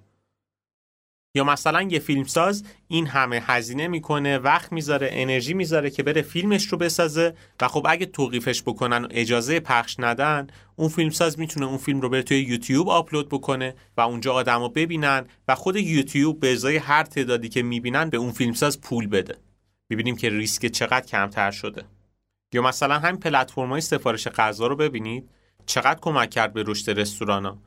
یا مثلا یه فیلمساز این همه هزینه می‌کنه وقت می‌ذاره انرژی می‌ذاره که بره فیلمش رو بسازه و خب اگه توقیفش بکنن و اجازه پخش ندن اون فیلمساز می‌تونه اون فیلم رو بره توی یوتیوب آپلود بکنه و اونجا آدما ببینن و خود یوتیوب به ازای هر تعدادی که می‌بینن به اون فیلمساز پول بده. می‌بینیم که ریسک چقدر کمتر شده. یا مثلا همین پلتفرم‌های سفارش غذا رو ببینید؟ چقدر کمک کرد به رشد رستورانا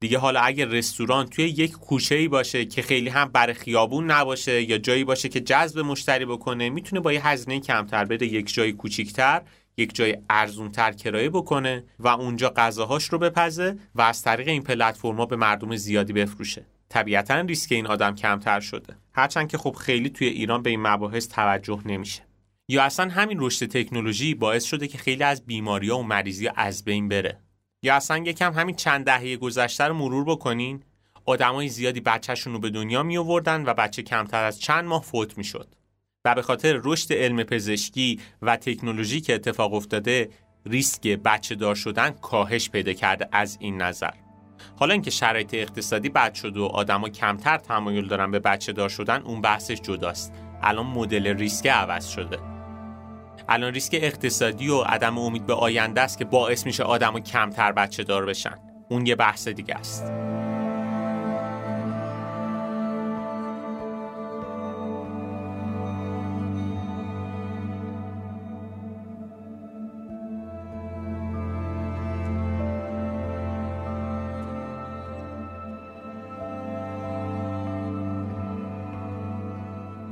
دیگه حالا اگه رستوران توی یک کوچه ای باشه که خیلی هم بر خیابون نباشه یا جایی باشه که جذب مشتری بکنه می‌تونه با یه هزینه کمتر بده یک جای کوچیکتر یک جای ارزونتر کرایه بکنه و اونجا غذاهاش رو بپزه و از طریق این پلتفرما به مردم زیادی بفروشه. طبیعتا ریسک این آدم کمتر شده. هرچند که خب خیلی توی ایران به این مباحث توجه نمیشه. یا اصلا همین رشد تکنولوژی باعث شده که خیلی از بیماری ها و مریضی از بین بره؟ یا اصلا یکم همین چند دهه گذشته رو مرور بکنین؟ آدمای زیادی بچهشون رو به دنیا می آوردن و بچه کمتر از چند ماه فوت می شد و به خاطر رشد علم پزشکی و تکنولوژی که اتفاق افتاده ریسک بچه دار شدن کاهش پیدا کرده از این نظر. حالا اینکه شرایط اقتصادی بد شد و آدما کمتر تمایل دارن به بچه دار شدن اون بحثش جداست. الان مدل ریسک عوض شده. الان ریسک اقتصادی و عدم امید به آینده است که باعث میشه آدم کمتر بچه دار بشن. اون یه بحث دیگه است.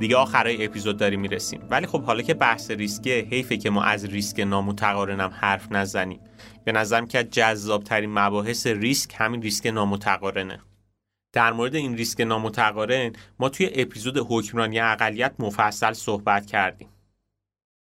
دیگه آخرای اپیزود داریم می‌رسیم. ولی خب حالا که بحث ریسکه حیفه که ما از ریسک نامتقارنم حرف نزنیم. به نظرم که جذاب ترین مباحث ریسک همین ریسک نامتقارنه. در مورد این ریسک نامتقارن ما توی اپیزود حکمرانی اقلیت مفصل صحبت کردیم.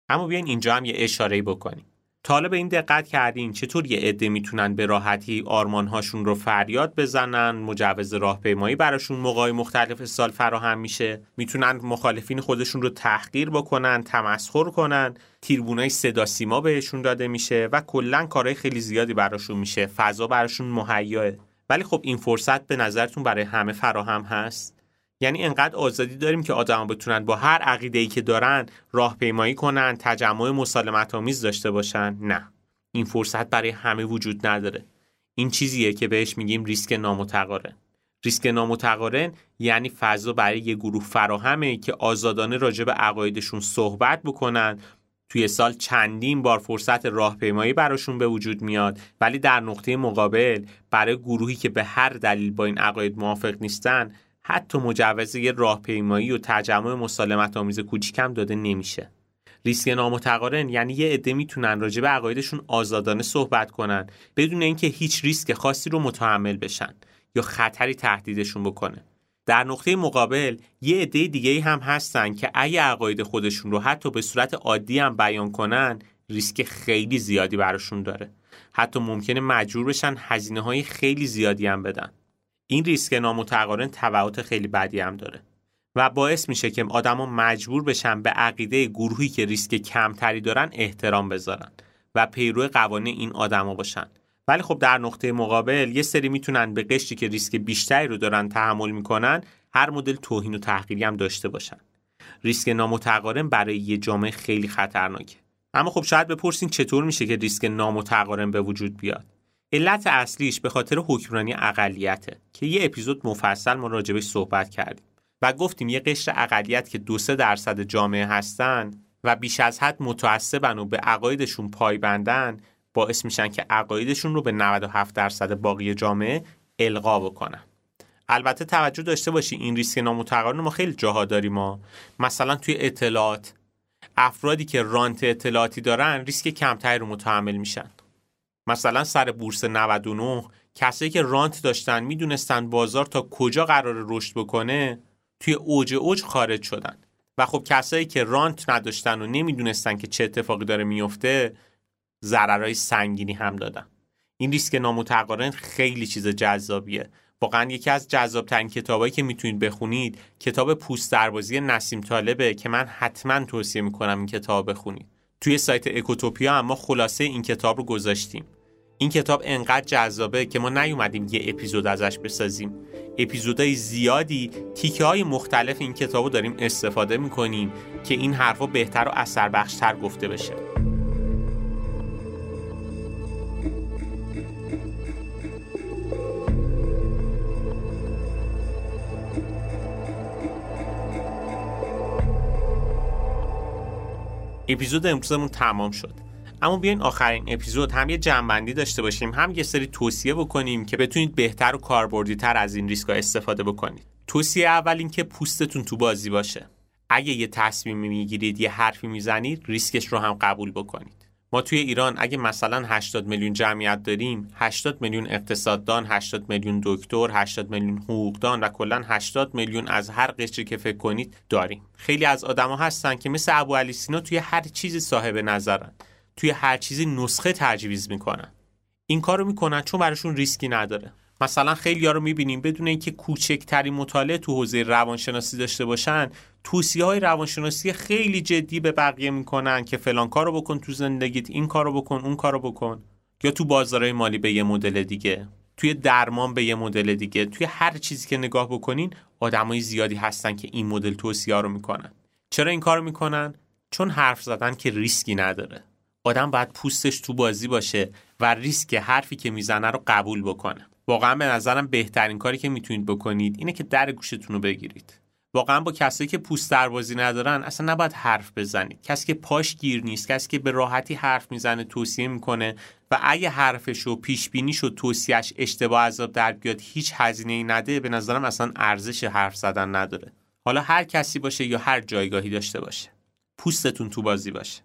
اما بیاین اینجا هم یه اشاره بکنیم. به این دقت کردین چطور یه عده می‌تونن به راحتی آرمانهاشون رو فریاد بزنن؟ مجوز راهپیمایی براشون موقعی مختلف سال فراهم میشه؟ می‌تونن مخالفین خودشون رو تحقیر بکنن تمسخر کنن؟ تیربونای صدا سیما بهشون داده میشه؟ و کلا کارهای خیلی زیادی براشون میشه؟ فضا براشون مهیاه؟ ولی خب این فرصت به نظرتون برای همه فراهم هست؟ یعنی انقدر آزادی داریم که آدما بتونن با هر عقیده ای که دارن راهپیمایی کنن تجمع مسالمت آمیز داشته باشن. نه. این فرصت برای همه وجود نداره. این چیزیه که بهش میگیم ریسک نامتقارن. ریسک نامتقارن یعنی فضا برای یه گروه فراهمه که آزادانه راجع به عقایدشون صحبت بکنن. توی سال چندین بار فرصت راهپیمایی براشون به وجود میاد. ولی در نقطه مقابل برای گروهی که به هر دلیل با این عقاید موافق نیستن حتی مجوز یه راهپیمایی و تجمع مسالمت آمیز کوچیکم داده نمیشه. ریسک نامتقارن یعنی یه عده می‌تونن راجع به عقایدشون آزادانه صحبت کنن بدون اینکه هیچ ریسک خاصی رو متحمل بشن یا خطری تهدیدشون بکنه. در نقطه مقابل یه عده دیگه هم هستن که اگه عقاید خودشون رو حتی به صورت عادی هم بیان کنن ریسک خیلی زیادی براشون داره. حتی ممکنه مجبور بشن هزینه های خیلی زیادی هم بدن. این ریسک نامتقارن تبعات خیلی بدی هم داره. و باعث میشه که آدما مجبور بشن به عقیده گروهی که ریسک کمتری دارن احترام بذارن و پیرو قوانین این آدما باشن. ولی خب در نقطه مقابل یه سری می‌تونن به قشری که ریسک بیشتری رو دارن تحمل می‌کنن هر مدل توهین و تحقیری هم داشته باشن. ریسک نامتقارن برای یه جامعه خیلی خطرناکه. اما خب شاید بپرسین چطور میشه که ریسک نامتقارن به وجود بیاد؟ علت اصلیش به خاطر حکمرانی اقلیته که یه اپیزود مفصل ما راجبش صحبت کردیم و گفتیم یه قشر اقلیت که دو سه درصد جامعه هستن و بیش از حد متعصبن و به عقایدشون پایبندن باعث میشن که عقایدشون رو به 97 درصد باقی جامعه القا بکنن. البته توجه داشته باشی این ریسک نامتقارن ما خیلی جاها داریم ما. مثلا توی اطلاعات. افرادی که رانت اطلاعاتی دارن ریسک کمتری رو متحمل میشن. مثلا سر بورس 99 کسایی که رانت داشتن می‌دونستن بازار تا کجا قرار رشد بکنه توی اوج اوج خارج شدن. و خب کسایی که رانت نداشتن و نمی‌دونستن که چه اتفاقی داره میفته ضررهای سنگینی هم دادن. این ریسک نامتقارن خیلی چیز جذابیه. واقعا یکی از جذابترین کتابایی که می‌تونید بخونید کتاب پوست دربازی نسیم طالبه که من حتما توصیه می‌کنم این کتاب بخونید. توی سایت اکوتوپیا هم ما خلاصه این کتاب رو گذاشتیم. این کتاب انقدر جذابه که ما نیومدیم یه اپیزود ازش بسازیم. اپیزودهای زیادی تیکه های مختلف این کتاب رو داریم استفاده می‌کنیم که این حرفا بهتر و اثر بخشتر گفته بشه. اپیزود امروزمون تمام شد. اما بیاین آخرین اپیزود هم یه جنبندی داشته باشیم هم یه سری توصیه بکنیم که بتونید بهتر و کاربردی تر از این ریسک استفاده بکنید. توصیه اول این که پوستتون تو بازی باشه. اگه یه تصمیمی می‌گیرید یه حرفی می‌زنید ریسکش رو هم قبول بکنید. ما توی ایران اگه مثلا 80 میلیون جمعیت داریم 80 میلیون اقتصاددان 80 میلیون دکتر 80 میلیون حقوقدان و کلا 80 میلیون از هر قشری که فکر کنید داریم. خیلی از آدما هستن که مثل ابو علی سینا توی هر چیزی صاحب نظرن. توی هر چیزی نسخه تجویز می‌کنن. این کارو می‌کنن چون براشون ریسکی نداره. مثلا خیلی ها رو می‌بینیم بدون اینکه کوچکترین مطالعه تو حوزه روانشناسی داشته باشن توصیه های روانشناسی خیلی جدی به بقیه می‌کنن که فلان کارو بکن تو زندگیت این کارو بکن اون کارو بکن. یا تو بازارهای مالی به یه مدل دیگه توی درمان به یه مدل دیگه توی هر چیزی که نگاه بکنین آدمای زیادی هستن که این مدل توصیه رو می‌کنن. چرا این کارو می‌کنن؟ چون حرف زدن که ریسکی نداره. آدم باید پوستش تو بازی باشه و ریسک حرفی که می‌زنه رو قبول بکنه. واقعا به نظرم بهترین کاری که می‌تونید بکنید اینه که در گوشتون رو بگیرید. واقعا با کسایی که پوست دروازی ندارن اصلا نباید حرف بزنید. کسی که پاش گیر نیست کسی که به راحتی حرف می‌زنه توصیه می‌کنه و اگه حرفش و پیش بینیش و توصیهش اشتباه عذاب در بیاد هیچ هزینه ای نده به نظرم اصلا ارزش حرف زدن نداره. حالا هر کسی باشه یا هر جایگاهی داشته باشه پوستتون تو بازی باشه.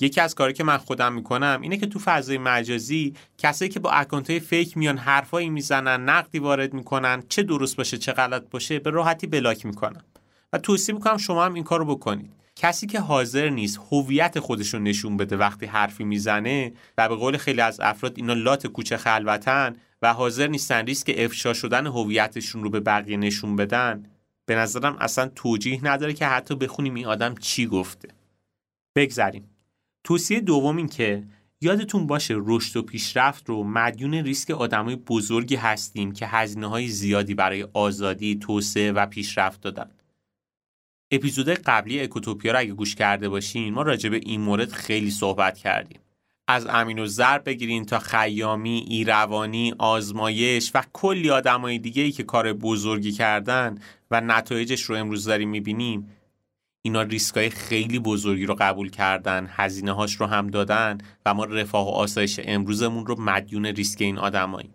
یکی از کاری که من خودم می‌کنم اینه که تو فضای مجازی کسایی که با account fake میان حرفایی می‌زنن نقدی وارد می‌کنن چه درست باشه چه غلط باشه به راحتی block می‌کنم. و توصیه می‌کنم شما هم این کارو بکنید. کسی که حاضر نیست هویت خودش رو نشون بده وقتی حرفی می‌زنه و به قول خیلی از افراد اینا لات کوچه خلوتن و حاضر نیستن ریسک افشا شدن هویتشون رو به بقیه نشون بدن به نظرم اصلا توجیه نداره که حتی بخونیم این آدم چی گفته. بگذریم. توصیه دوم این که یادتون باشه رشد و پیشرفت رو مدیون ریسک آدمای بزرگی هستیم که هزینه های زیادی برای آزادی، توسعه و پیشرفت دادن. اپیزود قبلی اکوتوپیا رو اگه گوش کرده باشین ما راجع به این مورد خیلی صحبت کردیم. از امین و زر بگیرین تا خیامی، ایروانی، آزمایش و کلی آدمای دیگه ای که کار بزرگی کردن و نتایجش رو امروز داریم می‌بینیم اینا ریسکای خیلی بزرگی رو قبول کردن هزینه هاش رو هم دادن و ما رفاه و آسایش امروزمون رو مدیون ریسک این آدماییم.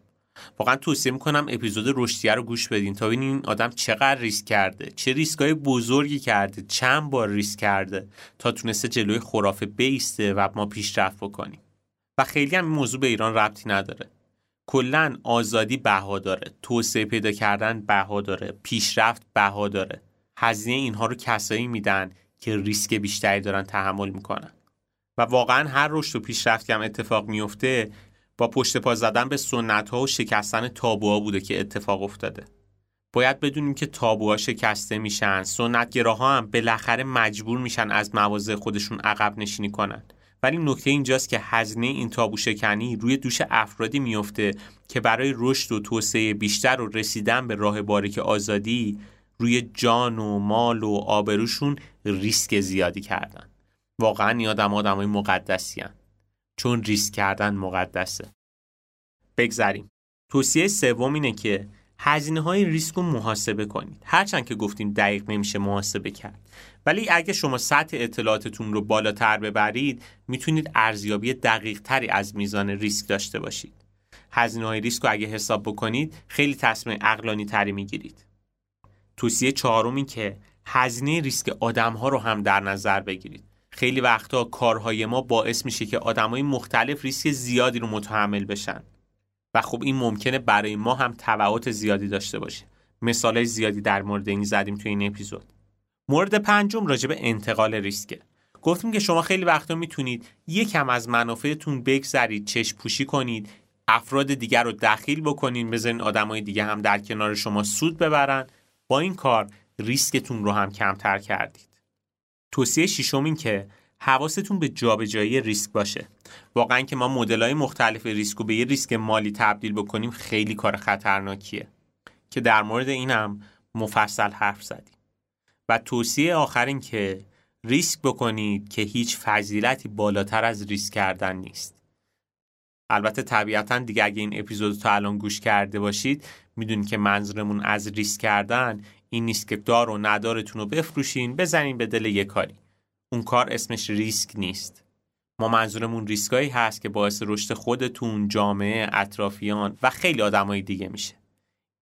واقعا توصیه می‌کنم اپیزود رشدیه رو گوش بدین تا ببینین این آدم چقدر ریسک کرده چه ریسکای بزرگی کرده چند بار ریسک کرده تا تونسته جلوی خرافه بیسته و ما پیشرفت بکنیم. و خیلی هم این موضوع به ایران ربطی نداره. کلا آزادی بها داره توسعه پیدا کردن بها داره پیشرفت بها داره هزینه اینها رو کسایی میدن که ریسک بیشتری دارن تحمل می‌کنن. و واقعا هر رشد و پیشرفتی هم اتفاق میفته با پشت پا زدن به سنت ها و شکستن تابوها بوده که اتفاق افتاده. باید بدونیم که تابوها شکسته میشن سنتگراها هم بالاخره مجبور میشن از مواضع خودشون عقب نشینی کنن. ولی نکته اینجاست که هزینه این تابو شکنی روی دوش افرادی میفته که برای رشد و توسعه بیشتر و رسیدن به راه باریک آزادی روی جان و مال و آبروشون ریسک زیادی کردن. واقعا این آدم آدمای مقدسی هن. چون ریسک کردن مقدسه. بگذریم. توصیه سوم اینه که هزینه های ریسک رو محاسبه کنید. هرچند که گفتیم دقیق نمیشه محاسبه کرد. ولی اگه شما سطح اطلاعاتتون رو بالاتر ببرید می‌تونید ارزیابی دقیق تری از میزان ریسک داشته باشید. هزینه های ریسک رو اگه حساب بکنید خیلی تصمیم اقلانی تری می‌گیرید. توصیه چهارم که هزینه ریسک آدم ها رو هم در نظر بگیرید. خیلی وقتا کارهای ما باعث میشه که آدمای مختلف ریسک زیادی رو متحمل بشن. و خب این ممکنه برای ما هم تبعات زیادی داشته باشه. مثال زیادی در مورد این زدیم توی این اپیزود. مورد پنجم راجع به انتقال ریسکه. گفتیم که شما خیلی وقتا می‌تونید یکم از منافعتون بگذرید چشم پوشی کنید افراد دیگر رو دخیل بکنید بذارین آدمای دیگه هم در کنار شما سود ببرن. با این کار ریسکتون رو هم کمتر کردید. توصیه ششم این که حواستون به جابجایی ریسک باشه. واقعا که ما مدل‌های مختلف ریسک رو به یه ریسک مالی تبدیل بکنیم خیلی کار خطرناکیه. که در مورد اینم مفصل حرف زدیم. و توصیه آخر این که ریسک بکنید که هیچ فضیلتی بالاتر از ریسک کردن نیست. البته طبیعتا دیگه اگه این اپیزود تا الان گوش کرده باشید می‌دونید که منظورمون از ریسک کردن این نیست که دار و ندارتون رو بفروشین بزنین به دل یه کاری. اون کار اسمش ریسک نیست. ما منظورمون ریسکایی هست که باعث رشد خودتون جامعه اطرافیان و خیلی آدمای دیگه میشه.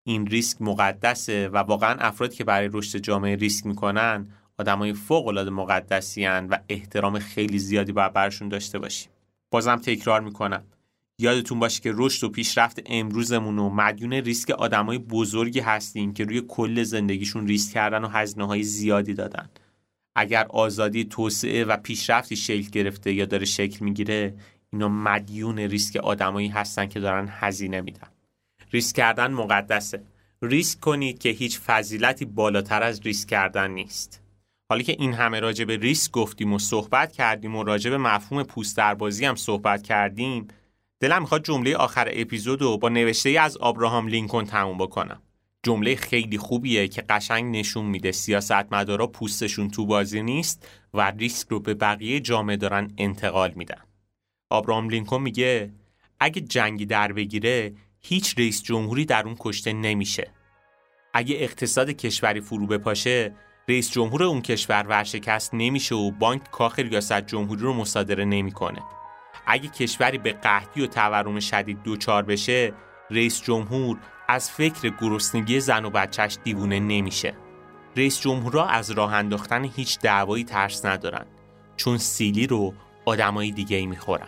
این ریسک مقدسه و واقعا افرادی که برای رشد جامعه ریسک می‌کنن آدمای فوق العاده مقدسی و احترام خیلی زیادی باید برشون داشته باشیم. بازم تکرار می‌کنم. یادتون باشه که رشد و پیشرفت امروزمون و مدیون ریسک آدمای بزرگی هستیم که روی کل زندگیشون ریسک کردن و هزینه های زیادی دادن. اگر آزادی توسعه و پیشرفتی شکل گرفته یا داره شکل می‌گیره اینا مدیون ریسک آدمایی هستن که دارن هزینه میدن. ریسک کردن مقدسه. ریسک کنید که هیچ فضیلتی بالاتر از ریسک کردن نیست. حالا که این همه راجع به ریسک گفتیم و صحبت کردیم و راجع به مفهوم پوست دربازی هم صحبت کردیم دلم می‌خواد جمله آخر اپیزود رو با نوشته از آبراهام لینکن تموم بکنم. جمله خیلی خوبیه که قشنگ نشون میده سیاستمدارا پوستشون تو بازی نیست و ریسک رو به بقیه جامعه دارن انتقال میدن. آبراهام لینکن میگه اگه جنگی در بگیره هیچ رئیس جمهوری در اون کشته نمیشه. اگه اقتصاد کشوری فرو بپاشه رئیس جمهور اون کشور ورشکست نمیشه و بانک کاخ ریاست جمهوری رو مصادره نمی‌کنه. اگه کشوری به قحطی و تورم شدید دوچار بشه رئیس جمهور از فکر گرسنگی زن و بچهش دیوونه نمیشه. رئیس جمهورها از راه انداختن هیچ دعوایی ترس ندارن چون سیلی رو آدمای دیگه ای می‌خورن.